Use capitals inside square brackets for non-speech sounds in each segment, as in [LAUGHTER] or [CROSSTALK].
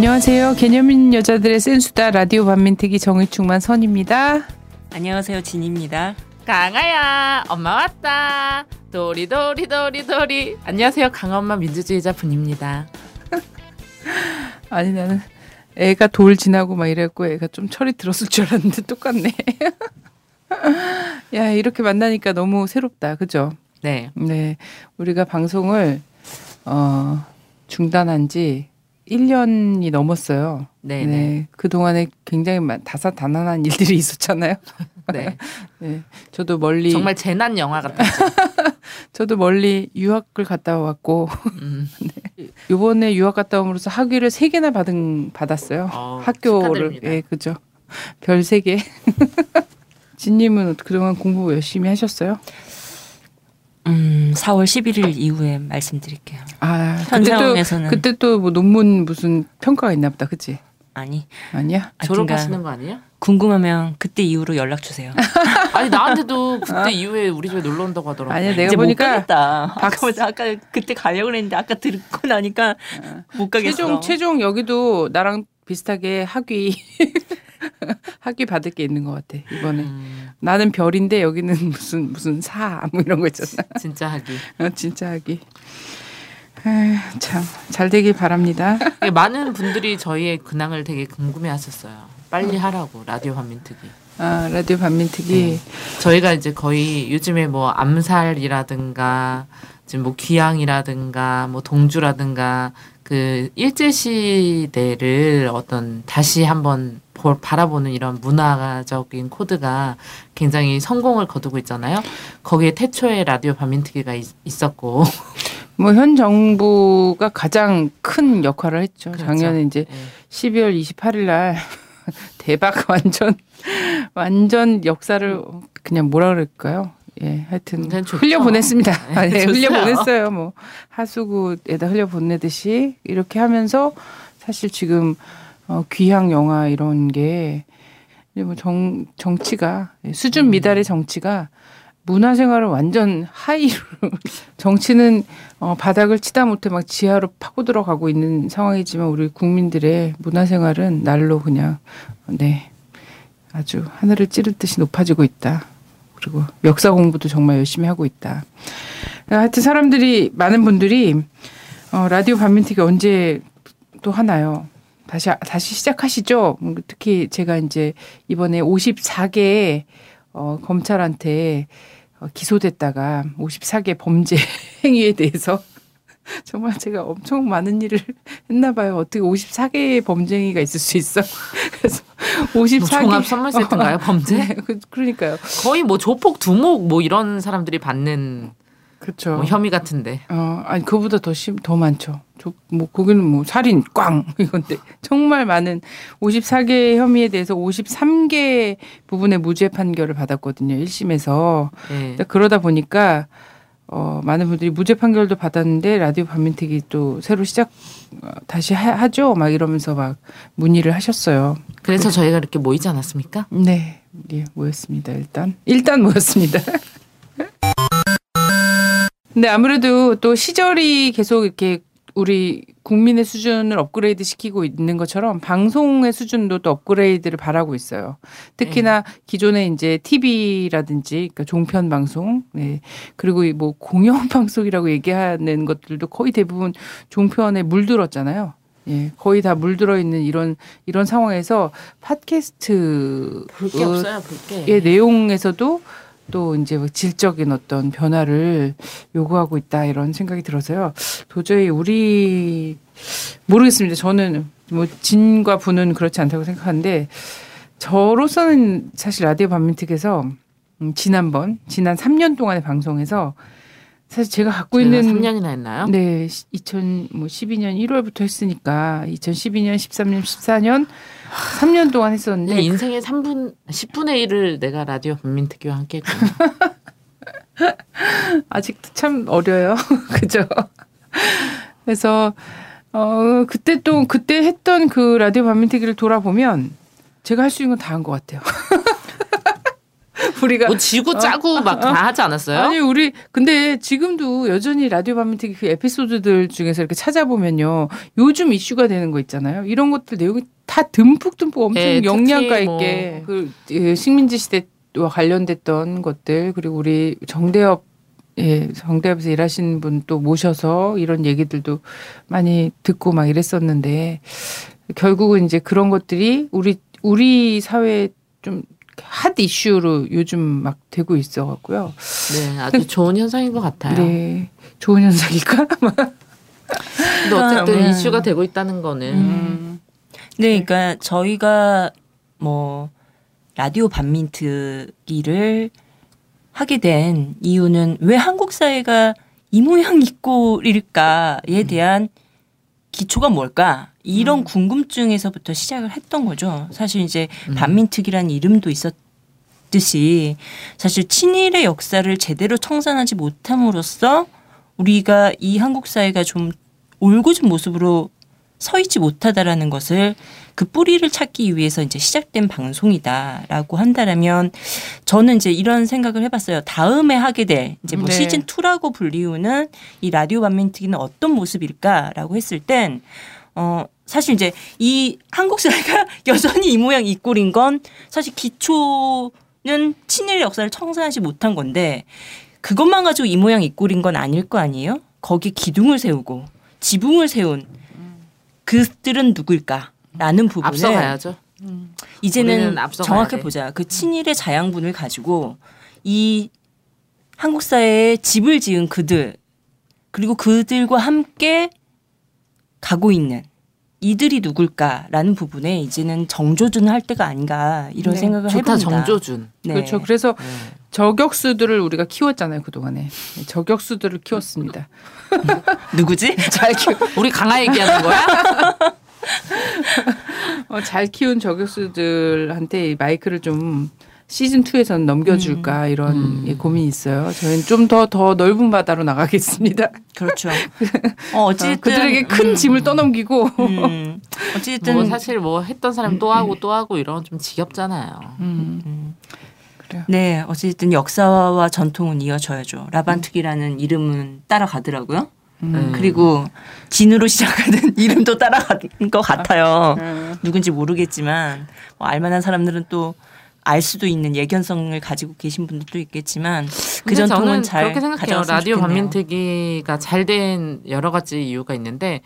안녕하세요. 개념 있는 여자들의 센수다 라디오 반민특위 정의충만 선입니다. 안녕하세요. 진입니다. 강아야 엄마 왔다 도리 도리 도리 도리 안녕하세요 강엄마 민주주의자 분입니다 [LAUGHS] 아니 나는 애가 돌 지나고 막 이랬고 애가 좀 철이 들었을 줄 알았는데 똑같네. [LAUGHS] 야 이렇게 만나니까 너무 새롭다, 그죠? 네 네, 우리가 방송을 어 중단한 지 1년이 넘었어요. 네, 네. 그 동안에 굉장히 많- 다사다난한 일들이 [LAUGHS] 있었잖아요. [LAUGHS] 네. 네, 저도 멀리 정말 재난 영화 같았죠 [LAUGHS] 저도 멀리 유학을 갔다 왔고 음. 이번에 유학 갔다 옴으로써 학위를 세 개나 받은 받았어요. 어, 학교를. 예 그죠 별 세 개. 진님은 그동안 공부 열심히 하셨어요? 음, 4월 11일 이후에 말씀드릴게요. 아 현 상황에서는 그때 또뭐 논문 무슨 평가가 있나 보다, 그치? 아니 아니야? 졸업하시는 거 아니에요? 궁금하면 그때 이후로 연락 주세요. [LAUGHS] 아니 나한테도 그때 이후에 우리 집에 놀러 온다고 하더라고 아니야 내가 보니까 가겠다. 박스- 아까 아까 그때 가려고 그랬는데 아까 듣고 나니까 못 가겠어. 최종 최종 여기도 나랑 비슷하게 학위 [LAUGHS] 학위 받을 게 있는 것 같아 이번에. 음, 나는 별인데 여기는 무슨 무슨 사 뭐 이런 거 있잖아. 진짜 하기 어, 진짜 하기. 참잘 되길 바랍니다. 이게 많은 분들이 저희의 근황을 되게 궁금해하셨어요 빨리 하라고 라디오 반민특위 아 라디오 반민특위 네. 저희가 이제 거의 요즘에 뭐 암살이라든가 지금 뭐 귀향이라든가 뭐 동주라든가 그 일제 시대를 어떤 다시 한번 볼- 바라보는 이런 문화적인 코드가 굉장히 성공을 거두고 있잖아요. 거기에 태초에 라디오 반민특위가 있, 있었고 [LAUGHS] 뭐현 정부가 가장 큰 역할을 했죠. 그렇죠. 작년에 이제 예. 12월 28일 날 [LAUGHS] 대박 완전 완전 역사를 그냥 뭐라 그럴까요? 예, 하여튼 그냥 좋죠. 흘려 보냈습니다. 네, 아, 네, 좋죠. 흘려 보냈어요. 뭐 하수구에다 흘려 보내듯이 이렇게 하면서 사실 지금 어, 귀향 영화 이런 게 뭐 정 정치가 예, 수준 음. 미달의 정치가 문화 생활을 완전 하이로 [LAUGHS] 정치는 어, 바닥을 치다 못해 막 지하로 파고 들어가고 있는 상황이지만 우리 국민들의 문화 생활은 날로 그냥 네 아주 하늘을 찌를 듯이 높아지고 있다. 그리고 역사 공부도 정말 열심히 하고 있다. 하여튼 사람들이 많은 분들이 어, 라디오 반민특위 언제 또 하나요? 다시 다시 시작하시죠. 음, 특히 제가 이제 이번에 54개 어, 검찰한테 어, 기소됐다가 54개 범죄 [LAUGHS] 행위에 대해서 [LAUGHS] 정말 제가 엄청 많은 일을 했나 봐요. 어떻게 54개의 범죄 행위가 있을 수 있어? 그래서 뭐 54개 종합 선물 세트인가요 [LAUGHS] 범죄? 네, 그, 그러니까요. 거의 뭐 조폭 두목 뭐 이런 사람들이 받는 그렇죠. 뭐 혐의 같은데 어, 아니 그보다 더 심, 더 많죠. 저, 뭐 거기는 뭐 살인 꽝 [LAUGHS] 이건데 정말 많은 54개 혐의에 대해서 53개 부분의 무죄 판결을 받았거든요. 1심에서. 예. 그러다 보니까 어, 많은 분들이 무죄 판결도 받았는데 라디오 반민특위 또 새로 시작 어, 다시 하, 하죠. 막 이러면서 막 문의를 하셨어요. 그래서 저희가 이렇게 모이지 않았습니까? 네, 예, 모였습니다. 일단 일단 모였습니다. 근데 [LAUGHS] 아무래도 또 시절이 계속 이렇게 우리 국민의 수준을 업그레이드 시키고 있는 것처럼 방송의 수준도 또 업그레이드를 바라고 있어요. 특히나 기존에 이제 TV라든지 그러니까 종편 방송, 네. 그리고 이뭐 공영 [LAUGHS] 방송이라고 얘기하는 것들도 거의 대부분 종편에 물들었잖아요. 예, 거의 다 물들어 있는 이런 이런 상황에서 팟캐스트 볼게 어, 없어요, 볼 게. 의 내용에서도 또 이제 뭐 질적인 어떤 변화를 요구하고 있다 이런 생각이 들어서요. 도저히 우리 모르겠습니다. 저는 뭐 진과 부는 그렇지 않다고 생각하는데 저로서는 사실 라디오 반민특에서 음, 지난번 지난 3년 동안의 방송에서 사실 제가 갖고 있는 3년이나 했나요? 네, 2012년 1월부터 했으니까 2012년, 13년, 14년 3년 동안 했었는데 내 인생의 3분 10분의 1을 내가 라디오 반민특위와 함께 했구나. [LAUGHS] 아직도 참 어려요. [LAUGHS] 그죠? 그래서 어 그때 또 그때 했던 그 라디오 반민특위를 돌아보면 제가 할 수 있는 건 다 한 것 같아요. [LAUGHS] [LAUGHS] 우리가 뭐 지구 짜고 막다 하지 않았어요? 아니 우리 근데 지금도 여전히 라디오 반민특위 그 에피소드들 중에서 이렇게 찾아보면요 요즘 이슈가 되는 거 있잖아요. 이런 것들 내용이 다 듬뿍 듬뿍 엄청 네, 영양가 특히 뭐- 있게 그 예, 식민지 시대와 관련됐던 것들 그리고 우리 정대협 예 정대협에서 일하시는 분 또 모셔서 이런 얘기들도 많이 듣고 막 이랬었는데 결국은 이제 그런 것들이 우리 우리 사회에 좀 핫 이슈로 요즘 막 되고 있어 갖고요. 네, 아주 좋은 현상인 것 같아요. 네. 좋은 현상일까? 근데 어쨌든 음. 이슈가 되고 있다는 거는 음. 네, 그러니까 저희가 뭐 라디오 반민특위를 하게 된 이유는 왜 한국 사회가 이 모양 이 꼴일까에 대한 기초가 뭘까 이런 궁금증에서부터 시작을 했던 거죠. 사실 이제 음. 반민특위라는 이름도 있었듯이 사실 친일의 역사를 제대로 청산하지 못함으로써 우리가 이 한국 사회가 좀 올곧은 모습으로 서 있지 못하다라는 것을 그 뿌리를 찾기 위해서 이제 시작된 방송이다라고 한다라면 저는 이제 이런 생각을 해봤어요. 다음에 하게 될 이제 뭐 네. 시즌 2라고 불리우는 이 라디오 반민특위는 어떤 모습일까라고 했을 땐 어, 사실 이제 이 한국 사회가 [LAUGHS] 여전히 이 모양 이 꼴인 건 사실 기초는 친일 역사를 청산하지 못한 건데 그것만 가지고 이 모양 이 꼴인 건 아닐 거 아니에요? 거기 기둥을 세우고 지붕을 세운 그들은 누구일까라는 부분을 앞서가야죠. 이제는 우리는 앞서가야 정확히 돼. 보자. 그 친일의 자양분을 가지고 이 한국 사회에 집을 지은 그들 그리고 그들과 함께 가고 있는 이들이 누굴까라는 부분에 이제는 정조준을 할 때가 아닌가 이런 네. 생각을 좋다 해봅니다. 정조준. 네. 그렇죠. 그래서 네. 저격수들을 우리가 키웠잖아요, 그동안에. 저격수들을 키웠습니다. [LAUGHS] 누구지? 잘 키워 우리 강아 얘기하는 거야? [LAUGHS] 어, 잘 키운 저격수들한테 이 마이크를 좀 시즌 2에서는 넘겨줄까 이런 음. 예, 고민이 있어요. 저희는 좀 더 더 넓은 바다로 나가겠습니다. 그렇죠. [LAUGHS] 어, 어쨌든 어, 그들에게 큰 음, 짐을 떠넘기고. 음, 어쨌든 뭐 사실 뭐 했던 사람 또 하고 또 하고 이런 건좀 지겹잖아요. 음, 음. 그래요. 네, 어쨌든 역사와 전통은 이어져야죠. 라반특이라는 이름은 따라가더라고요. 음. 그리고 진으로 [LAUGHS] 시작하는 이름도 따라간 것 같아요. 음. 누군지 모르겠지만 뭐 알만한 사람들은 또 알 수도 있는 예견성을 가지고 계신 분들도 있겠지만 그 전통은 저는 잘 그렇게 생각해요. 라디오. 반민특위가 잘 된 여러 가지 이유가 있는데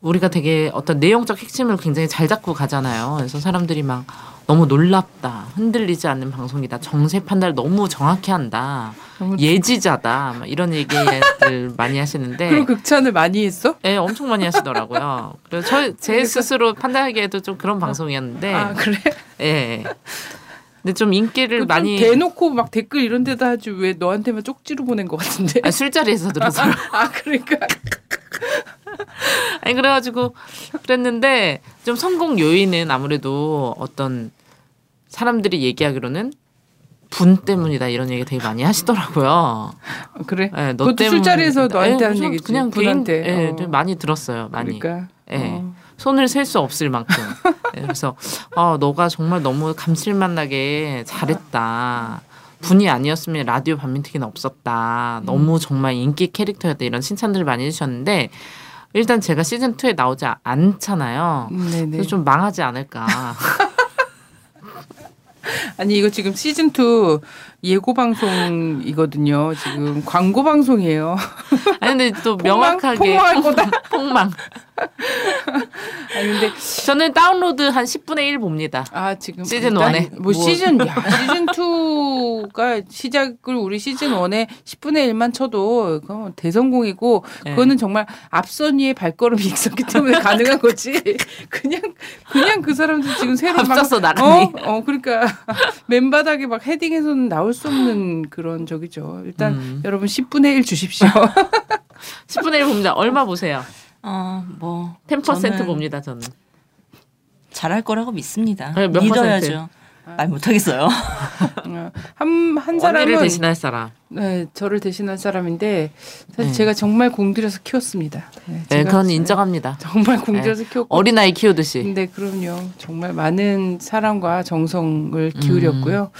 우리가 되게 어떤 내용적 핵심을 굉장히 잘 잡고 가잖아요. 그래서 사람들이 막 너무 놀랍다, 흔들리지 않는 방송이다, 정세 판단을 너무 정확히 한다, 너무 예지자다, 막 이런 얘기들 [LAUGHS] 많이 하시는데. 그런 극찬을 많이 했어? 예, 엄청 많이 하시더라고요. 그래서 저, 제 스스로 판단하기에도 좀 그런 방송이었는데, 아 그래? 예. 근데 좀 인기를 좀 많이 대놓고 막 댓글 이런 데다 하지 왜 너한테만 쪽지로 보낸 것 같은데? 아, 술자리에서 들어서 [LAUGHS] 아 그러니까 아니 그래가지고 그랬는데 좀 성공 요인은 아무래도 어떤 사람들이 얘기하기로는 분 때문이다 이런 얘기 되게 많이 하시더라고요. 그래. 예, 너 때문이다. 술자리에서 너한테 예, 하는 우선 얘기지, 그냥 분한테. 개인, 예, 어. 좀 많이 들었어요. 많이. 그러니까. 예. 어. 손을 셀 수 없을 만큼. [LAUGHS] 예, 그래서 아 너가 정말 너무 감칠맛 나게 잘했다. 분이 아니었으면 라디오 반민특위는 없었다. 너무 정말 인기 캐릭터였다. 이런 칭찬들을 많이 해주셨는데 일단 제가 시즌 2에 나오지 않잖아요. 음, 네네. 그래서 좀 망하지 않을까. [LAUGHS] [LAUGHS] 아니 이거 지금 시즌 2 예고 방송이거든요. 지금 광고 방송이에요. 아니 근데 또? [LAUGHS] 명확하게. [LAUGHS] 폭망. [LAUGHS] 아니 근데 저는 다운로드 한 10분의 1 봅니다. 아 지금 시즌 일단 원에. 뭐, 뭐. 시즌 야 시즌 2가 시작을 우리 시즌 1에 10분의 1만 쳐도 그건 대성공이고 네. 그거는 정말 앞선 위에 발걸음이 있었기 때문에 [LAUGHS] 가능한 거지. 그냥 그냥 그 사람들 지금 새로 막 앞서서 나가니. 어, 어 그러니까 [LAUGHS] 맨바닥에 막 헤딩해서는 나올 수 없는 그런 적이죠. 일단 음. 여러분 10분의 1 주십시오. 10분의 1 봅니다. 얼마 보세요? 어, 뭐 10% 저는 봅니다. 저는. 잘할 거라고 믿습니다. 네, 몇 믿어야죠. 말 못하겠어요. 어, [LAUGHS] 한, 한 언니를 사람은 대신할 사람. 네, 저를 대신한 사람인데 사실 네. 제가 정말 공들여서 키웠습니다. 네, 네, 그건 인정합니다. 정말 공들여서 키웠고 어린아이 키우듯이. 근데 그럼요. 정말 많은 사랑과 정성을 기울였고요.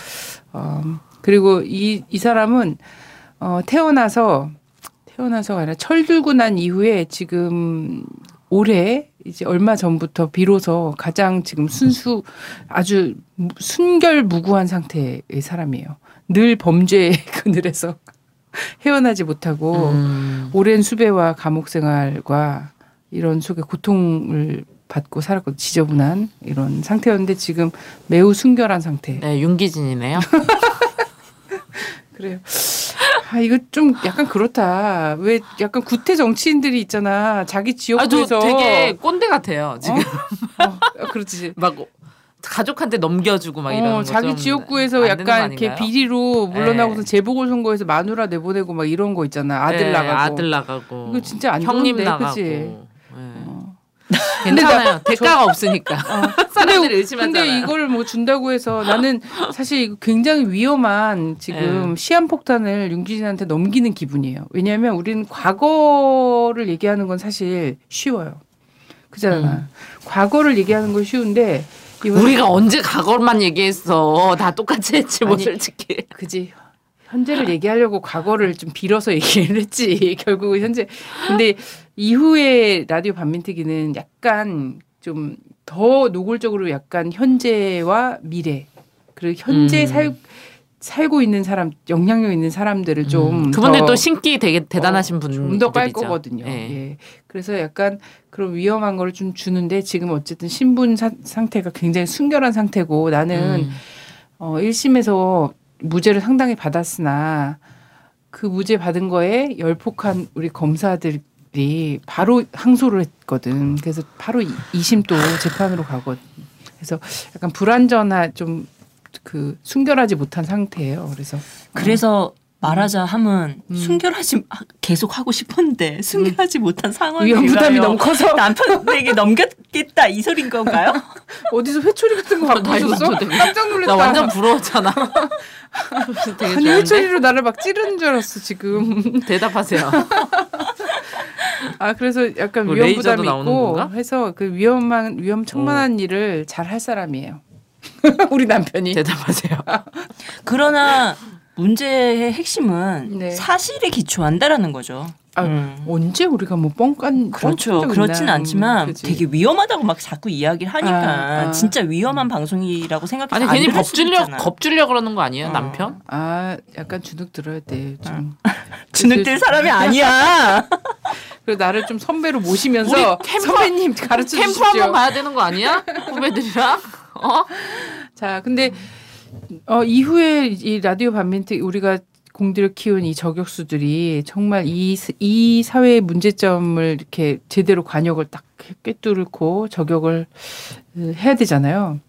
어, 그리고 이, 이 사람은 어, 태어나서 태어나서가 아니라 철들고 난 이후에 지금 올해 이제 얼마 전부터 비로소 가장 지금 순수 아주 무- 순결무구한 상태의 사람이에요. 늘 범죄의 [LAUGHS] 그늘에서 헤어나지 못하고 음. 오랜 수배와 감옥 생활과 이런 속에 고통을 받고 살았고 지저분한 이런 상태였는데 지금 매우 순결한 상태. 네, 윤기진이네요. [LAUGHS] 그래요. 아 이거 좀 약간 그렇다. 왜 약간 구태 정치인들이 있잖아. 자기 아, 저 지역구에서 되게 꼰대 같아요. 지금 어? 어, 그렇지. [LAUGHS] 막 가족한테 넘겨주고 막 이러는 어, 거 자기 좀 지역구에서 약간 이렇게? 비리로 물러나고서 네. 재보궐 선거에서 마누라 내보내고 막 이런 거 있잖아. 아들 네, 나가고. 아들 나가고 이거 진짜 안 형님 좋은데, 나가고 그치? 네. 어. 괜찮아요 대가가 없으니까 [LAUGHS] 사람들이 의심하잖아요 근데 이걸 뭐 준다고 해서 나는 사실 굉장히 위험한 지금 시한폭탄을 윤기진한테 넘기는 기분이에요. 왜냐하면 우리는 과거를 얘기하는 건 사실 쉬워요. 그잖아. 과거를 얘기하는 건 쉬운데 우리가 언제 과거만 얘기했어 다 똑같이 했지 뭐 아니, 솔직히 그지. 현재를 얘기하려고 과거를 좀 빌어서 [LAUGHS] 얘기를 했지. 결국은 현재. 근데 이후에 라디오 반민특위는 약간 좀 더 노골적으로 약간 현재와 미래 그리고 현재 음. 살 살고 있는 사람 영향력 있는 사람들을 좀 음, 그분들 더또 신기 되게 대단하신 어, 분들이죠 좀더 깔 거거든요. 네. 예. 그래서 약간 그런 위험한 거를 좀 주는데 지금 어쨌든 신분 사- 상태가 굉장히 순결한 상태고 나는 음. 어 1심에서 무죄를 상당히 받았으나 그 무죄 받은 거에 열폭한 우리 검사들 이 바로 항소를 했거든. 그래서 바로 2심 또 재판으로 가거든. 그래서 약간 불안전한 좀 그 순결하지 못한 상태예요. 그래서 그래서 말하자 함은 음. 순결하지 마- 계속 하고 싶었는데 순결하지 못한 상황이 위험 부담이 너무 커서 남편에게 넘겼겠다 이 소린 건가요? [LAUGHS] 어디서 회초리 같은 거 갖고? 되게- 깜짝 놀랐다. 나 완전 부러웠잖아 [LAUGHS] 아니 좋은데? 회초리로 나를 막 찌르는 줄 알았어 지금. 대답하세요 [LAUGHS] 아 그래서 약간 뭐 위험 부담이 나오는 있고 건가? 어. 해서 그 위험한 위험 천만한 일을 잘 할 사람이에요. [LAUGHS] 우리 남편이. 대답하세요 [LAUGHS] 그러나 문제의 핵심은 네. 사실에 기초한다라는 거죠. 아, 음. 언제 우리가 뭐 뻥깐 그렇죠. 그렇진 있나? 않지만 음, 그치. 되게 위험하다고 막 자꾸 이야기를 하니까 아, 아. 진짜 위험한 방송이라고 생각해서 아니 안 괜히 있잖아. 겁주려 그러는 거 아니에요 어. 남편 아 약간 주눅 들어야 돼 좀. 주눅들 사람이 아니야. [LAUGHS] 그리고 나를 좀 선배로 모시면서 캠프- 선배님 가르쳐 캠프 주십시오. 한번 가야 되는 거 아니야 후배들이랑 어 자, 근데 어 이후에 이 라디오 반민특 우리가 공들여 키운 이 저격수들이 정말 이, 스- 이 사회의 문제점을 이렇게 제대로 관역을 딱 꿰뚫고 저격을 어, 해야 되잖아요.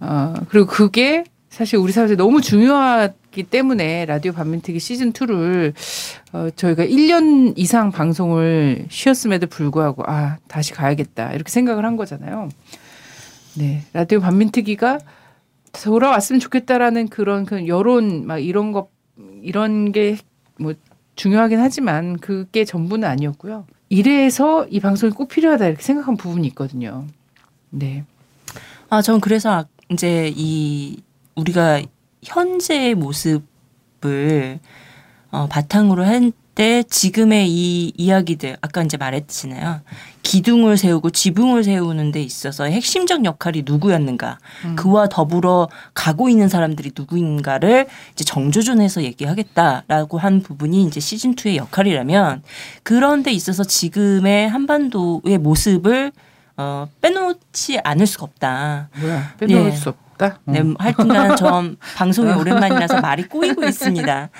어, 그리고 그게 사실 우리 사회에 너무 중요하기 때문에 라디오 반민특위 시즌 2를 어, 저희가 1년 이상 방송을 쉬었음에도 불구하고 아, 다시 가야겠다. 이렇게 생각을 한 거잖아요. 네. 라디오 반민특위가 돌아왔으면 좋겠다라는 그런 그 여론 막 이런 것 이런 게 뭐 중요하긴 하지만 그게 전부는 아니었고요. 이래서 이 방송이 꼭 필요하다 이렇게 생각한 부분이 있거든요. 네. 아, 전 그래서 아- 이제 이 우리가 현재의 모습을 어, 바탕으로 할때 지금의 이 이야기들 아까 이제 말했잖아요. 기둥을 세우고 지붕을 세우는 데 있어서 핵심적 역할이 누구였는가, 음. 그와 더불어 가고 있는 사람들이 누구인가를 이제 정조준해서 얘기하겠다라고 한 부분이 이제 시즌 2의 역할이라면 그런 데 있어서 지금의 한반도의 모습을 어, 빼놓지 않을 수가 없다. 뭐야 빼놓을 예. 수 없다. 네, 음. 하여튼간 전 방송이 오랜만이라서 말이 꼬이고 있습니다.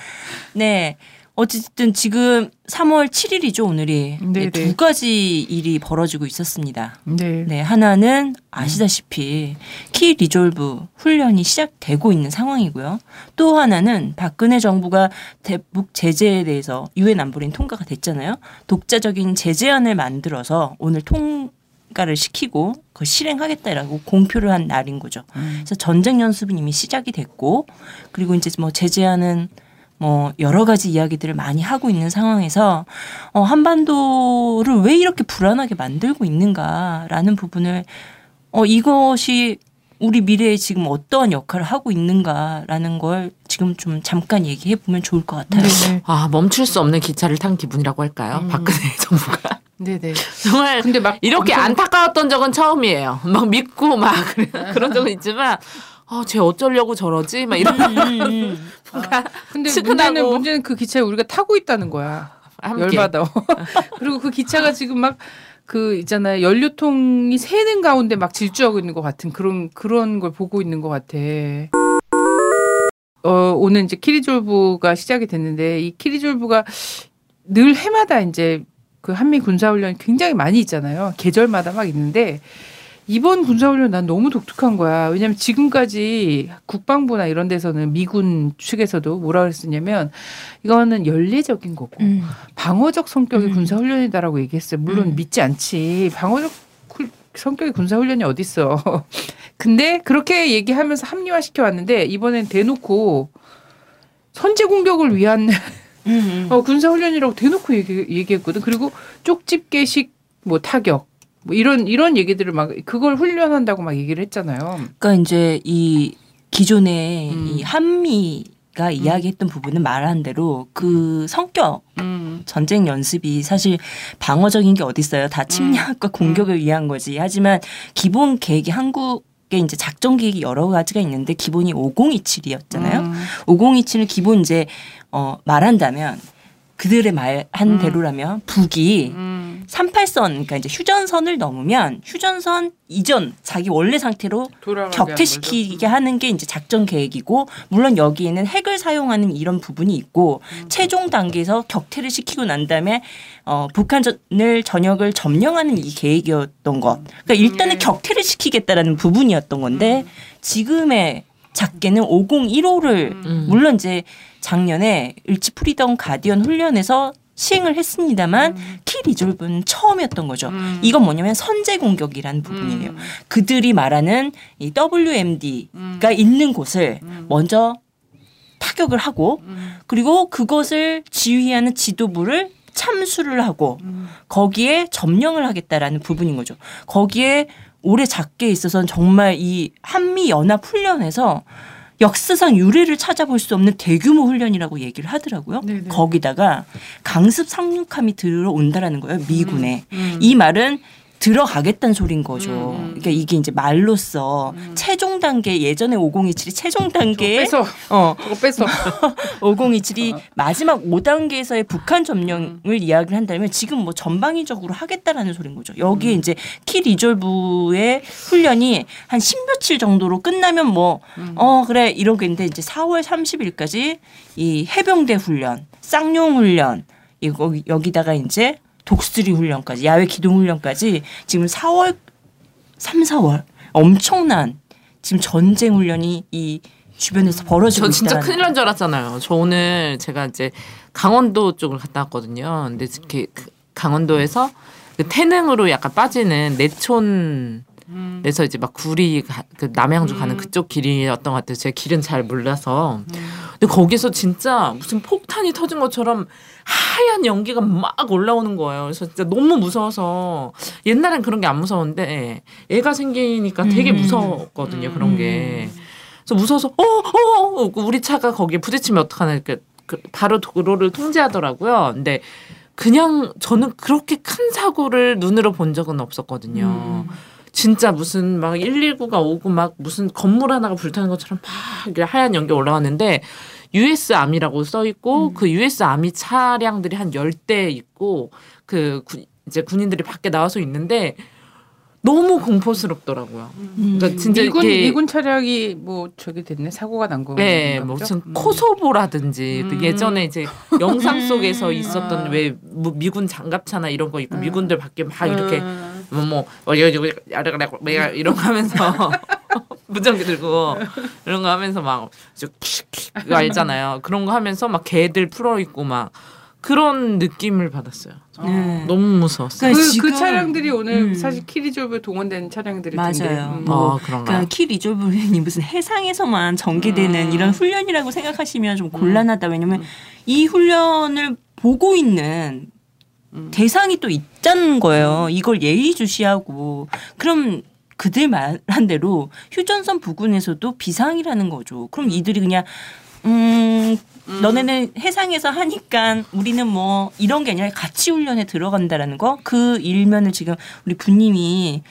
네. 어쨌든 지금 3월 7일이죠, 오늘이. 네, 네, 네. 두 가지 일이 벌어지고 있었습니다. 네. 네, 하나는 아시다시피 키 리졸브 훈련이 시작되고 있는 상황이고요. 또 하나는 박근혜 정부가 대북 제재에 대해서 유엔 안보리는 통과가 됐잖아요. 독자적인 제재안을 만들어서 오늘 통 통과를 시키고 그 실행하겠다라고 공표를 한 날인 거죠. 음. 그래서 전쟁 연습은 이미 시작이 됐고 그리고 이제 뭐 제재하는 뭐 여러 가지 이야기들을 많이 하고 있는 상황에서 어 한반도를 왜 이렇게 불안하게 만들고 있는가라는 부분을 어 이것이 우리 미래에 지금 어떠한 역할을 하고 있는가라는 걸 지금 좀 잠깐 얘기해 보면 좋을 것 같아요. 네네. 아 멈출 수 없는 기차를 탄 기분이라고 할까요? 음. 박근혜 [LAUGHS] 정부가 네네. [LAUGHS] 정말 근데 막 이렇게 엄청- 안타까웠던 적은 처음이에요. [LAUGHS] 막 믿고 막 [LAUGHS] 그런 적은 있지만 어, 쟤 어쩌려고 저러지? 막 이런 음, 음. 근데 측은하고. 문제는 문제는 그 기차에 우리가 타고 있다는 거야. 함께. 열받아. 그리고 그 기차가 지금 막 그 있잖아요 연료통이 새는 가운데 막 질주하고 있는 것 같은 그런 그런 걸 보고 있는 것 같아. 어 오늘 이제 키리졸브가 시작이 됐는데 이 키리졸브가 늘 해마다 이제 그 한미 군사훈련 굉장히 많이 있잖아요. 계절마다 막 있는데 이번 군사훈련 난 너무 독특한 거야. 왜냐면 지금까지 국방부나 이런 데서는 미군 측에서도 뭐라 그랬었냐면 이거는 연례적인 거고 음. 방어적 성격의 음. 군사훈련이다라고 얘기했어요. 물론 음. 믿지 않지. 방어적 쿨- 성격의 군사훈련이 어딨어. [LAUGHS] 근데 그렇게 얘기하면서 합리화시켜 왔는데 이번엔 대놓고 선제 공격을 위한 음, 음. 어, 군사훈련이라고 대놓고 얘기, 얘기했거든. 그리고 쪽집게식 뭐 타격 뭐 이런 이런 얘기들을 막 그걸 훈련한다고 막 얘기를 했잖아요. 그러니까 이제 이 기존에 음. 이 한미가 이야기했던 부분은 말한 대로 그 성격 음. 전쟁 연습이 사실 방어적인 게 어디 있어요? 다 침략과 음. 공격을 위한 거지. 하지만 기본 계획이 한국 에 이제 작전 계획이 여러 가지가 있는데 기본이 5027이었잖아요. 음. 5027을 기본 이제 어 말한다면 그들의 말한 음. 대로라면 북이 음. 38선 그러니까 이제 휴전선을 넘으면 휴전선 이전 자기 원래 상태로 격퇴시키게. 하는 게 이제 작전 계획이고 물론 여기에는 핵을 사용하는 이런 부분이 있고 음. 최종 단계에서 격퇴를 시키고 난 다음에 어 북한을 전역을 점령하는 이 계획이었던 것. 그러니까 일단은 네. 격퇴를 시키겠다라는 부분이었던 건데 지금의 작게는 5015를 음. 물론 이제 작년에 을지 프리덤 가디언 훈련에서 시행을 했습니다만 키 리졸브는 처음이었던 거죠. 음. 이건 뭐냐면 선제 부분이에요. 음. 그들이 말하는 이 WMD가 음. 있는 곳을 음. 먼저 타격을 하고 음. 그리고 그것을 지휘하는 지도부를 참수를 하고 음. 거기에 점령을 하겠다라는 부분인 거죠. 거기에 올해 작게 있어서는 정말 이 한미 연합 훈련에서 역사상 유례를 찾아볼 수 없는 대규모 훈련이라고 얘기를 하더라고요. 네네. 거기다가 강습 상륙함이 들어온다라는 거예요. 미군에. 음. 이 말은 들어가겠다는 소린 거죠. 음. 그러니까 이게 이제 말로써 음. 최종 단계 예전에 5027이 최종 단계에 뺏어 어 그거 뺏어 [LAUGHS] 5027이 마지막 5단계에서의 북한 점령을 음. 이야기를 한다면 지금 뭐 전방위적으로 하겠다라는 소린 거죠. 음. 여기에 이제 키 리졸브의 훈련이 한 십며칠 정도로 끝나면 뭐 음. 어 그래 이러겠는데 이제 4월 30일까지 이 해병대 훈련, 쌍용 훈련 이거 여기다가 이제 독수리 훈련까지 야외 기동 훈련까지 지금 4월 3, 4월 엄청난 지금 전쟁 훈련이 이 주변에서 벌어지고 저 진짜 큰일 난 줄 알았잖아요. 저 오늘 제가 이제 강원도 쪽을 갔다 왔거든요. 근데 이렇게 그 강원도에서 그 태능으로 약간 빠지는 내촌 음. 에서 이제 막 구리 가- 그 남양주 가는 음. 그쪽 길이었던 것 같아요. 제가 길은 잘 몰라서. 근데 거기서 진짜 무슨 폭탄이 터진 것처럼 하얀 연기가 막 올라오는 거예요. 그래서 진짜 너무 무서워서 옛날엔 그런 게 안 무서웠는데 애가 생기니까 되게 음. 무서웠거든요. 그런 게. 그래서 무서워서 어, 어, 어, 우리 차가 거기에 부딪히면 어떡하나 이렇게 그 바로 도로를 통제하더라고요. 근데 그냥 저는 그렇게 큰 사고를 눈으로 본 적은 없었거든요. 음. 진짜 무슨 막 119가 오고 막 무슨 건물 하나가 불타는 것처럼 막 하얀 연기 올라왔는데 US 아미라고 써 있고 그 US 아미 차량들이 한 10대 있고 그 구- 이제 군인들이 밖에 나와서 있는데 너무 공포스럽더라고요. 음. 그러니까 진짜 미군 미군 차량이 뭐 저기 됐네 사고가 난 거. 네, 뭐 무슨 코소보라든지 그 음. 예전에 이제 영상 속에서 음. 있었던 아. 왜뭐 미군 장갑차나 이런 거 있고 음. 미군들 밖에 막 이렇게 음. 뭐뭐 어, 여기 여기 야르가라 내가 이런 거 하면서 [LAUGHS] 무전기 들고 이런 거 하면서 막 저, 그거 알잖아요. 그런 거 하면서 막 개들 풀어 있고 막 그런 느낌을 받았어요. 네. 너무 무서웠어요. 그러니까 그, 지금- 그 차량들이 오늘 음. 사실 키리졸브 동원된 차량들일 맞아요. 텐데. 음. 뭐아 그런가요? 그러니까 키 리졸브이 무슨 해상에서만 전개되는 음. 이런 훈련이라고 생각하시면 좀 곤란하다. 왜냐면 이 훈련을 보고 있는 음. 대상이 또 있다는 거예요. 이걸 예의주시하고 그럼 그들 말한 대로 휴전선 부근에서도 비상이라는 거죠. 그럼 이들이 그냥 음 너네는 해상에서 하니까 우리는 뭐 이런 게 아니라 같이 훈련에 들어간다라는 거 그 일면을 지금 우리 부님이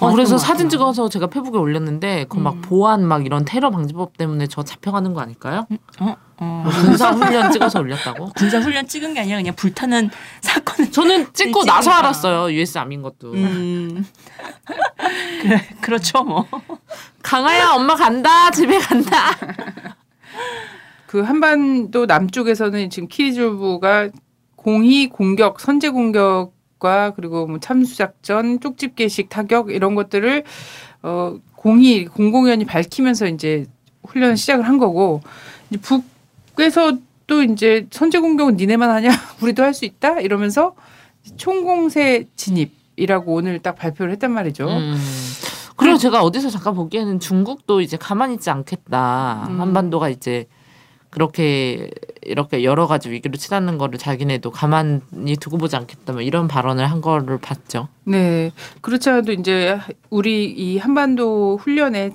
어, 그래서 사진. 찍어서 제가 페북에 올렸는데 그막 음. 보안 막 이런 테러 방지법 때문에 저 잡혀가는 거 아닐까요? 어, 어. 뭐 군사 훈련 찍어서 올렸다고? [LAUGHS] 군사 훈련 찍은 게 아니라 그냥 불타는 사건을 저는 [LAUGHS] 찍고. 나서 알았어요. US 암인 것도. 음. [LAUGHS] 그래, 그렇죠 뭐. 강아야 엄마 간다 집에 간다. 그 한반도 남쪽에서는 지금 키리졸브가 공희 공격, 선제 공격 과 그리고 뭐 참수 작전, 쪽집 게식 타격 이런 것들을 어 공희 공공연히 밝히면서 이제 훈련을 시작을 한 거고 이제 북에서 또 이제 선제 공격은 니네만 하냐 [LAUGHS] 우리도 할 수 있다 이러면서 총공세 진입이라고 오늘 딱 발표를 했단 말이죠. 음. 그리고 제가 어디서 잠깐 보기에는 중국도 이제 가만히 있지 않겠다. 음. 한반도가 이제 그렇게 이렇게 여러 가지 위기로 치닫는 거를 자기네도 가만히 두고 보지 않겠다. 뭐 이런 발언을 한 거를 봤죠. 네. 그렇지 않아도 이제 우리 이 한반도 훈련에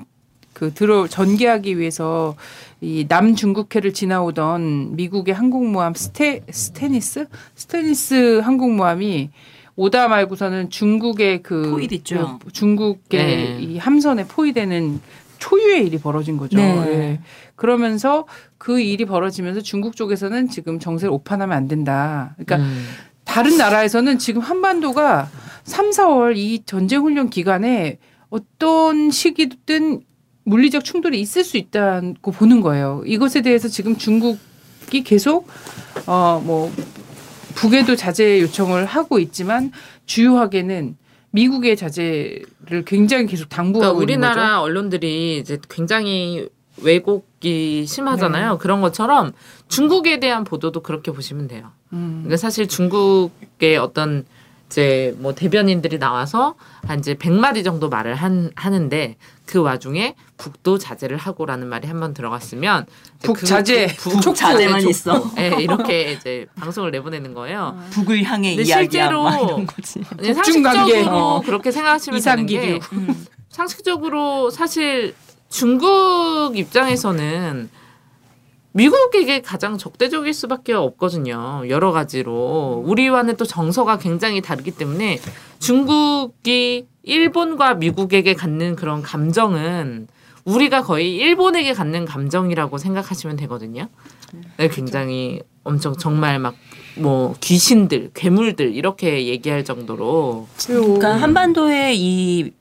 그 들어 전개하기 위해서 이 남중국해를 지나오던 미국의 항공모함 스테 스테니스 스테니스 항공모함이 오다 말고서는 중국의 그 포위됐죠. 있죠. 그 중국의 네. 이 함선에 포위되는 초유의 일이 벌어진 거죠. 네. 예. 그러면서 그 일이 벌어지면서 중국 쪽에서는 지금 정세를 오판하면 안 된다. 그러니까 음. 다른 나라에서는 지금 한반도가 3, 4월 이 전쟁 훈련 기간에 어떤 시기든 물리적 충돌이 있을 수 있다고 보는 거예요. 이것에 대해서 지금 중국이 계속 어 뭐 북에도 자제 요청을 하고 있지만 주요하게는 미국의 자제를 굉장히 계속 당부하고 그러니까 있는 거죠. 우리나라 언론들이 이제 굉장히 왜곡이 심하잖아요. 그런 것처럼 중국에 대한 보도도 그렇게 보시면 돼요. 음. 그러니까 사실 중국의 어떤 이제 뭐 대변인들이 나와서 한 이제 100마디 정도 말을 한, 하는데 그 와중에 북도 자제를 하고라는 말이 한번 들어갔으면 북그 자제, 북. 자제만. 있어. 예, 이렇게 이제 방송을 내보내는 거예요. 북을 향해 이야기야 실제로 막 이런 거지. 아니, 북중 관계. 상식적으로 어. 그렇게 생각하시면 되는 게 이상기류. 음. 상식적으로 사실 중국 입장에서는 미국에게 가장 적대적일 수밖에 없거든요. 여러 가지로. 우리와는 또 정서가 굉장히 다르기 때문에 중국이 일본과 미국에게 갖는 그런 감정은 우리가 거의 일본에게 갖는 감정이라고 생각하시면 되거든요. 네, 굉장히 엄청 정말 막 뭐 귀신들, 괴물들 이렇게 얘기할 정도로 그러니까 한반도의 이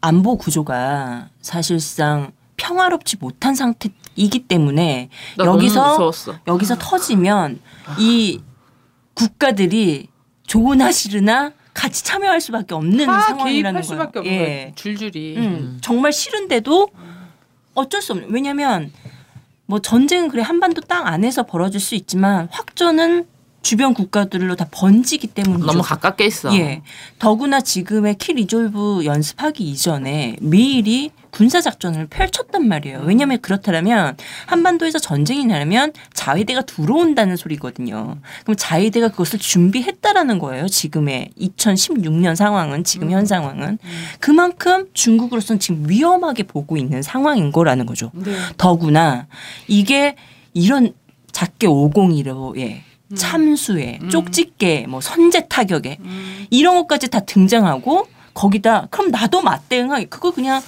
안보 구조가 사실상 평화롭지 못한 상태 이기 때문에 여기서. 여기서 터지면 이 국가들이 좋으나 싫으나 같이 참여할 수밖에 없는 다 상황이라는 거예요. 없는 예. 줄줄이. 음, 정말 싫은데도 어쩔 수 없는. 왜냐하면 뭐 전쟁은 그래 한반도 땅 안에서 벌어질 수 있지만 확전은 주변 국가들로 다 번지기 때문이죠. 너무 가깝게 있어. 예. 더구나 지금의 키 리졸브 연습하기 이전에 미일이 군사 작전을 펼쳤단 말이에요. 왜냐하면 그렇다면 한반도에서 전쟁이 나면 자위대가 들어온다는 소리거든요. 그럼 자위대가 그것을 준비했다라는 거예요. 지금의 2016년 상황은 지금 현 상황은 그만큼 중국으로서는 지금 위험하게 보고 있는 상황인 거라는 거죠. 네. 더구나 이게 이런 작게 501호에 참수에 쪽집게 뭐 선제 타격에 음. 이런 것까지 다 등장하고 거기다 그럼 나도 맞대응하기 그거 그냥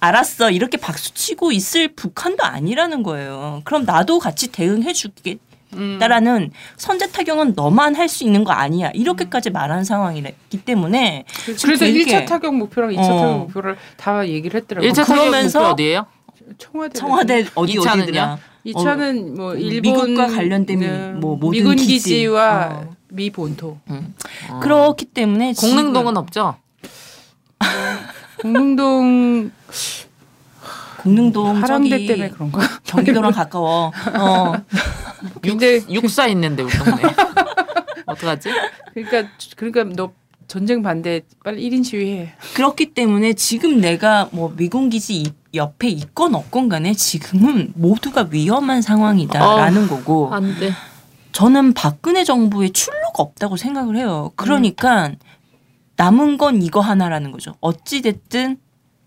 알았어 이렇게 박수 치고 있을 북한도 아니라는 거예요. 그럼 나도 같이 대응해 줄게. 음. 따라는 선제 타격은 너만 할 수 있는 거 아니야. 이렇게까지 말한 상황이기 때문에 그래서 되게- 1차 타격 목표랑 2차 어. 타격 목표를 다 얘기를 했더라고요. 1차 타격 그러면서 목표 어디예요? 청와대 청와대 어디? 어디더라. 2차는 뭐 일본 미국과 관련된 네, 뭐 모든 미군 기지. 기지와 어. 미 본토. 어. 그렇기 때문에 공릉동은 없죠? 공릉동 공릉동 하랑대 때문에 그런가? 경기도랑 가까워. 어. 굉장히 육사 있는데 우리 동네. 어떡하지? 그러니까 그러니까 너 전쟁 반대 빨리 1인 시위해. 그렇기 때문에 지금 내가 뭐 미군 기지 이- 옆에 있건 없건 간에 지금은 모두가 위험한 상황이다라는 거고 안 돼. 저는 박근혜 정부의 출路가 없다고 생각을 해요. 그러니까 남은 건 이거 하나라는 거죠. 어찌 됐든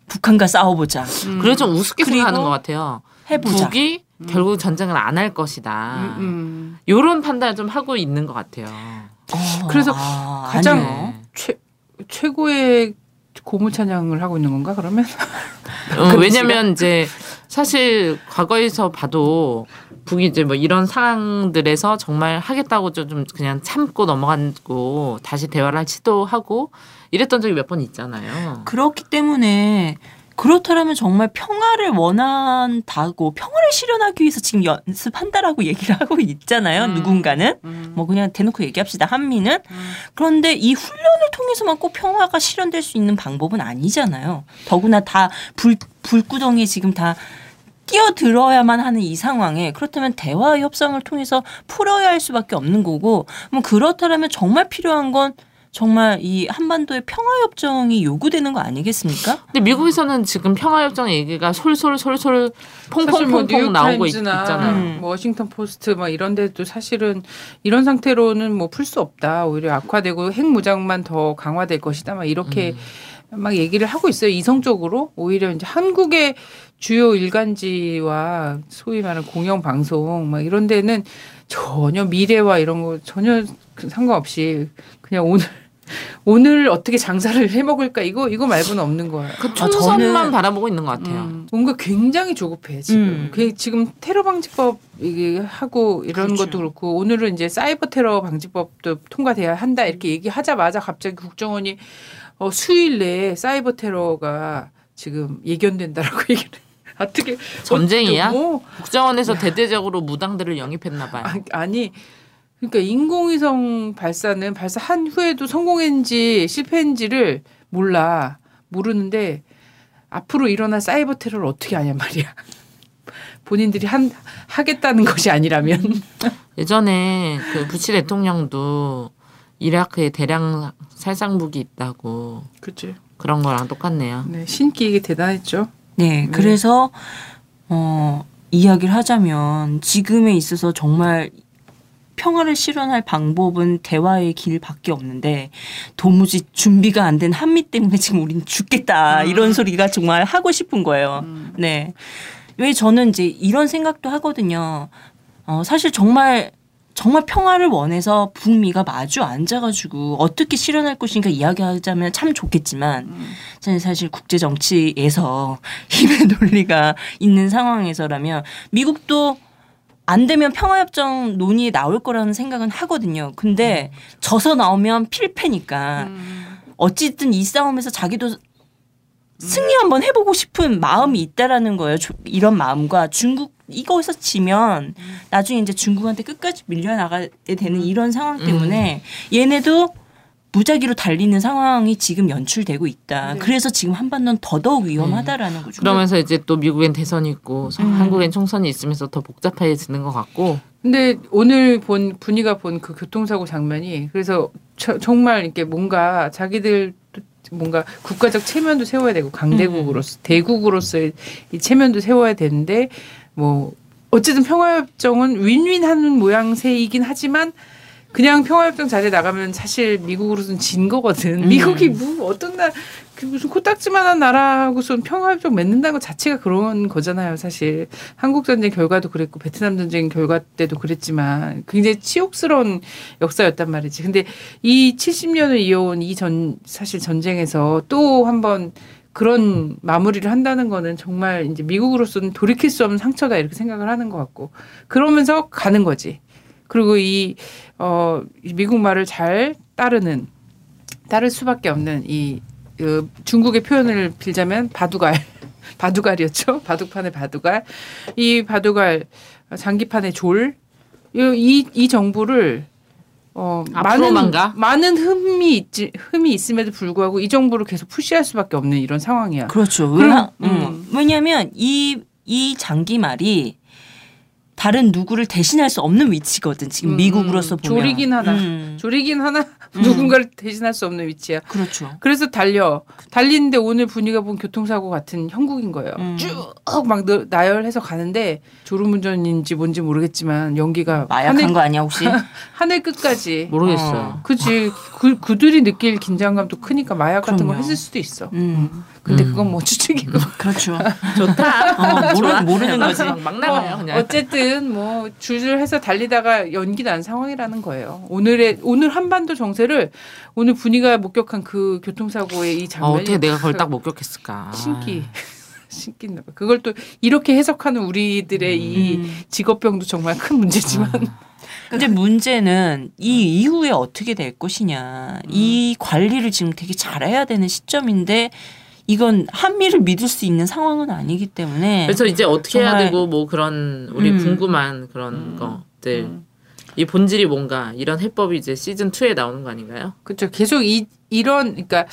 북한과 싸워보자. 그래 좀 우습게 생각하는 것 같아요. 해보자. 북이 결국 전쟁을 안 할 것이다. 음, 음. 요런 판단을 좀 하고 있는 것 같아요. 어, 그래서 아, 가장 아니요. 최 최고의 고무 찬양을 하고 있는 건가 그러면? 어, 왜냐면 이제 사실 과거에서 봐도 북이 이제 뭐 이런 상황들에서 정말 하겠다고 좀- 좀 그냥 참고 넘어가고 다시 대화를 시도하고 이랬던 적이 몇 번 있잖아요. 그렇기 때문에 그렇다면 정말 평화를 원한다고 평화를 실현하기 위해서 지금 연습한다라고 [LAUGHS] 얘기를 하고 있잖아요. 음. 누군가는 음. 뭐 그냥 대놓고 얘기합시다. 한미는 그런데 이 훈련을 통해서만 꼭 평화가 실현될 수 있는 방법은 아니잖아요. 더구나 다 불 불구덩이에 지금 다 뛰어들어야만 하는 이 상황에 그렇다면 대화 협상을 통해서 풀어야 할 수밖에 없는 거고 뭐 그렇다면 정말 필요한 건 정말 이 한반도의 평화협정이 요구되는 거 아니겠습니까? 근데 미국에서는 지금 평화협정 얘기가 솔솔 솔솔 사실 뭐 퐁퐁퐁퐁 나오고 있, 뉴욕타임즈나 있잖아요. 음. 뭐 워싱턴 포스트 막 이런 데도 사실은 이런 상태로는 뭐 풀 수 없다. 오히려 악화되고 핵 무장만 더 강화될 것이다. 막 이렇게 음. 막 얘기를 하고 있어요. 이성적으로 오히려 이제 한국의 주요 일간지와 소위 말하는 공영 방송 막 이런 데는 전혀 미래와 이런 거 전혀 그 상관없이 그냥 오늘 [LAUGHS] 오늘 어떻게 장사를 해 먹을까 이거 이거 말고는 없는 거야. 그 총선만 바라보고 있는 것 같아요. 음, 뭔가 굉장히 조급해 지금. 음. 그 지금 테러 방지법 이게 하고 이런 그렇죠. 것도 그렇고 오늘은 이제 사이버 테러 방지법도 통과돼야 한다 이렇게 얘기하자마자 갑자기 국정원이 어, 수일 내에 사이버 테러가 지금 예견된다라고 [LAUGHS] 얘기를. 어떻게 전쟁이야? 어, 국정원에서 대대적으로 무당들을 영입했나 봐요. 아, 아니 그러니까 인공위성 발사는 발사한 후에도 성공했는지 실패했는지를 몰라 모르는데 앞으로 일어날 사이버 테러를 어떻게 아냐 말이야. [LAUGHS] 본인들이 한 하겠다는 것이 아니라면 [LAUGHS] 예전에 그 부시 대통령도 이라크에 대량 살상 무기 있다고 그치. 그런 거랑 똑같네요. 네, 신기하게 대단했죠. 네, 그래서 어 이야기를 하자면 지금에 있어서 정말 평화를 실현할 방법은 대화의 길밖에 없는데 도무지 준비가 안 된 한미 때문에 지금 우린 죽겠다 이런 소리가 정말 하고 싶은 거예요. 네. 왜 저는 이제 이런 생각도 하거든요. 어, 사실 정말 정말 평화를 원해서 북미가 마주 앉아가지고 어떻게 실현할 것인가 이야기하자면 참 좋겠지만 저는 사실 국제 정치에서 [LAUGHS] 힘의 논리가 있는 상황에서라면 미국도 안 되면 평화협정 논의에 나올 거라는 생각은 하거든요. 근데 져서 나오면 필패니까 어쨌든 이 싸움에서 자기도 승리 한번 해보고 싶은 마음이 있다라는 거예요. 조- 이런 마음과 중국 이거에서 지면 나중에 이제 중국한테 끝까지 밀려나가게 되는 이런 상황 때문에 얘네도 무작위로 달리는 상황이 지금 연출되고 있다. 네. 그래서 지금 한반도는 더더욱 위험하다라는 거죠. 그러면서 이제 또 미국엔 대선이 있고 음. 한국엔 총선이 있으면서 더 복잡해지는 것 같고 근데 오늘 본 분이가 본 그 교통사고 장면이 그래서 저- 정말 이렇게 뭔가 자기들 뭔가 국가적 체면도 세워야 되고 강대국으로서 대국으로서의 이 체면도 세워야 되는데 뭐 어쨌든 평화협정은 윈윈하는 모양새이긴 하지만 그냥 평화협정 자리에 나가면 사실 미국으로서는 진 거거든. 음. 미국이 뭐 어떤 날그 무슨 코딱지만한 나라하고선 평화협정 맺는다는 것 자체가 그런 거잖아요. 사실 한국 전쟁 결과도 그랬고 베트남 전쟁 결과 때도 그랬지만 굉장히 치욕스러운 역사였단 말이지. 근데 이 70년을 이어온 이 전 사실 전쟁에서 또 한번 그런 마무리를 한다는 거는 정말 이제 미국으로서는 돌이킬 수 없는 상처다 이렇게 생각을 하는 것 같고 그러면서 가는 거지. 그리고 이, 어, 이 미국 말을 잘 따르는, 따를 수밖에 없는 이, 그 중국의 표현을 빌자면 바두갈. [LAUGHS] 바두갈이었죠. 바둑판의 바두갈. 이 바두갈, 장기판의 졸. 이, 이, 이 정부를 어, 앞으로만 많은, 가? 많은 흠이 있지, 흠이 있음에도 불구하고 이 정부를 계속 푸시할 수밖에 없는 이런 상황이야. 그렇죠. 그럼, 왜, 음. 왜냐하면 이, 이 장기 말이 다른 누구를 대신할 수 없는 위치거든. 지금 음, 미국으로서 음, 보면 조리긴. 음, 조리긴 하나 음. [LAUGHS] 누군가를 대신할 수 없는 위치야. 그렇죠. 그래서 달려 달리는데 오늘 분위기가 본 교통사고 같은 형국인 거예요. 음. 쭉막 나열해서 가는데 졸음운전인지 뭔지 모르겠지만 연기가 마약한 하늘, 거 아니야 혹시? [LAUGHS] 하늘 끝까지. 모르겠어요. 그지 그 그들이 느낄 긴장감도 크니까 마약 같은 거 그럼요. 했을 수도 있어. 음, 근데 음. 그건 뭐 추측이고. 그렇죠. [LAUGHS] 좋다. 어, 모르. 모르는 막, 거지. 막 나가요 그냥. 어쨌든 뭐 줄줄 해서 달리다가 연기 난 상황이라는 거예요. 오늘의 오늘 한반도 정세를 오늘 분위기가 목격한 그 교통사고의 이 어, 장면이 어 떻게 내가 그걸 딱 목격했을까. 신기. [LAUGHS] 신기나 봐. 그걸 또 이렇게 해석하는 우리들의 이 음. 직업병도 정말 큰 문제지만 [LAUGHS] 근데 문제는 이 이후에 어떻게 될 것이냐. 음. 이 관리를 지금 되게 잘해야 되는 시점인데 이건 한미를 믿을 수 있는 상황은 아니기 때문에 그래서 이제 어떻게 해야 되고 뭐 그런 우리 음. 궁금한 그런 음. 것들 음. 이 본질이 뭔가 이런 해법이 이제 시즌 2에 나오는 거 아닌가요? 그렇죠. 계속 이 이런 그러니까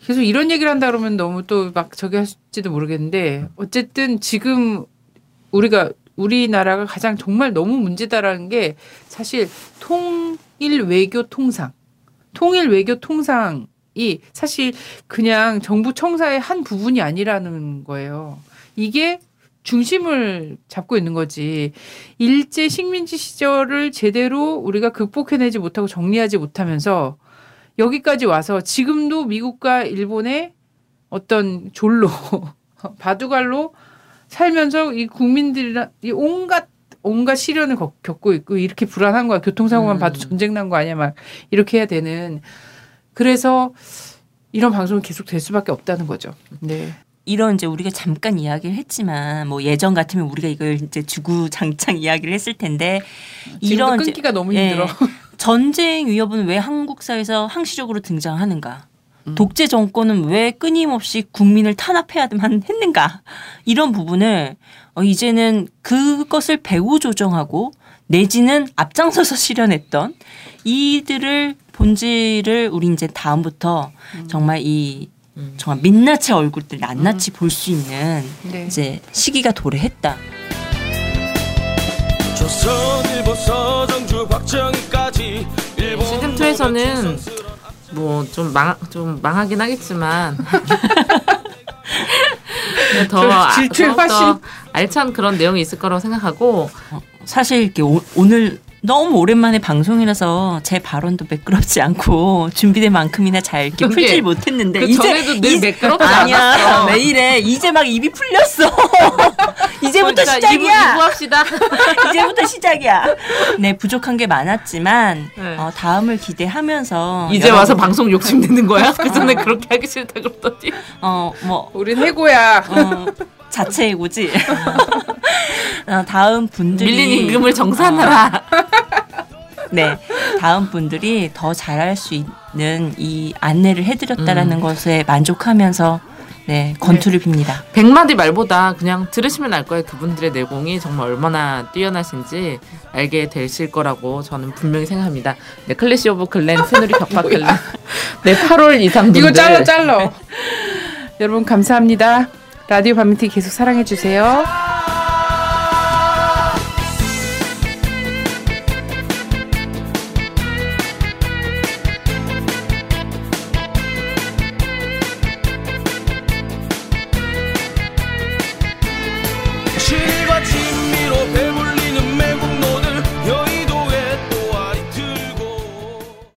계속 이런 얘기를 한다 그러면 너무 또 막 저기 할지도 모르겠는데 어쨌든 지금 우리가 우리나라가 가장 정말 너무 문제다라는 게 사실 통일 외교 통상, 통일 외교 통상 이 사실 그냥 정부 청사의 한 부분이 아니라는 거예요. 이게 중심을 잡고 있는 거지. 일제 식민지 시절을 제대로 우리가 극복해내지 못하고 정리하지 못하면서 여기까지 와서 지금도 미국과 일본의 어떤 졸로 [LAUGHS] 바둑알로 살면서 이 국민들이랑 이 온갖 온갖 시련을 겪- 겪고 있고 이렇게 불안한 거야. 교통사고만 음. 봐도 전쟁 난 거 아니야 막 이렇게 해야 되는. 그래서 이런 방송이 계속 될 수밖에 없다는 거죠. 네. 이런 이제 우리가 잠깐 이야기를 했지만 뭐 예전 같으면 우리가 이걸 이제 주구장창 이야기를 했을 텐데 이런 이제 끊기가 너무 예, 힘들어. [LAUGHS] 전쟁 위협은 왜 한국 사회에서 항시적으로 등장하는가? 음. 독재 정권은 왜 끊임없이 국민을 탄압해야만 했는가? 이런 부분을 어, 이제는 그것을 배후 조정하고 내지는 앞장서서 실현했던 이들을 본질을 우리 이제 다음부터 정말 이 음. 정말 민낯의 얼굴들 낱낱이 볼 수 있는 네. 이제 시기가 도래했다. 시즌 2에서는 뭐좀 망 좀 망하긴 하겠지만 [LAUGHS] 더, 저 아- 화신. 알찬 그런 내용이 있을 거라고 생각하고 사실 이렇게 오, 오늘 너무 오랜만에 방송이라서 제 발언도 매끄럽지 않고 [LAUGHS] 준비된 만큼이나 잘 이렇게 그게. 풀질 못했는데 그 전에도 늘 매끄럽지 아니야. 이래? 이제 막 입이 풀렸어. [LAUGHS] 이제부터 그러니까 시작이야. 이부합시다. [LAUGHS] 이제부터 시작이야. 네 부족한 게 많았지만 네. 어, 다음을 기대하면서 이제 여러분, 와서 방송 욕심 내는 거야? 그 전에 그렇게 하기 싫다 그러더니? 어뭐 우린 해고야. 어, 자체 해고지. 어, 다음 분들이 밀린 임금을 정산하라. [LAUGHS] 네, 다음 분들이 더 잘할 수 있는 이 안내를 해드렸다라는 음. 것에 만족하면서 네 건투를 빕니다. 백마디 말보다 그냥 들으시면 알 거예요. 그분들의 내공이 정말 얼마나 뛰어나신지 알게 되실 거라고 저는 분명히 생각합니다. 네, 클래시 오브 클랜, 새누리 벽파 클랜. [LAUGHS] 네, 8월 이상 분들. 이거 잘라 잘라. [LAUGHS] 여러분 감사합니다. 라디오 밤미팅 계속 사랑해 주세요.